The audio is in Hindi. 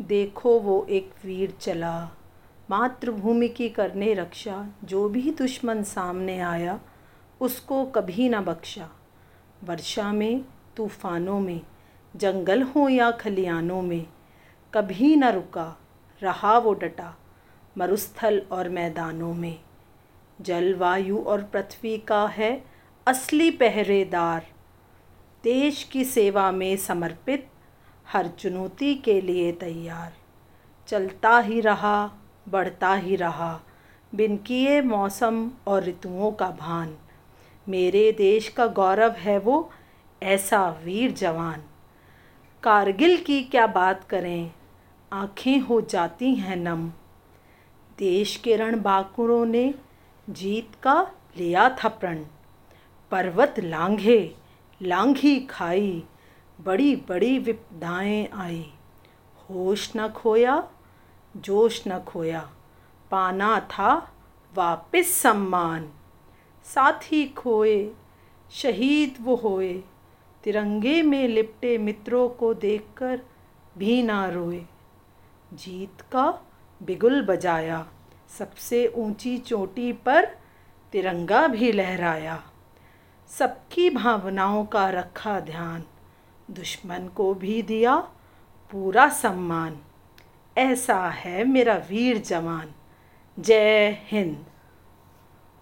देखो वो एक वीर चला। मातृभूमि की करने रक्षा, जो भी दुश्मन सामने आया, उसको कभी ना बख्शा। वर्षा में, तूफ़ानों में, जंगल हो या खलियानों में, कभी न रुका, रहा वो डटा, मरुस्थल और मैदानों में। जलवायु और पृथ्वी का है असली पहरेदार। देश की सेवा में समर्पित हर चुनौती के लिए तैयार। चलता ही रहा, बढ़ता ही रहा, बिन किए मौसम और ऋतुओं का भान। मेरे देश का गौरव है वो ऐसा वीर जवान। कारगिल की क्या बात करें, आँखें हो जाती हैं नम। देश के रण बाकुरों ने जीत का लिया था प्रण। पर्वत लांघे, लांघी खाई बड़ी बड़ी विपदाएँ आई। होश न खोया, जोश न खोया। पाना था वापिस सम्मान। साथी खोए, शहीद वो होए। तिरंगे में लिपटे मित्रों को देखकर भी ना रोए। जीत का बिगुल बजाया, सबसे ऊँची चोटी पर तिरंगा भी लहराया। सबकी भावनाओं का रखा ध्यान दुश्मन को भी दिया पूरा सम्मान। ऐसा है मेरा वीर जवान। जय हिंद।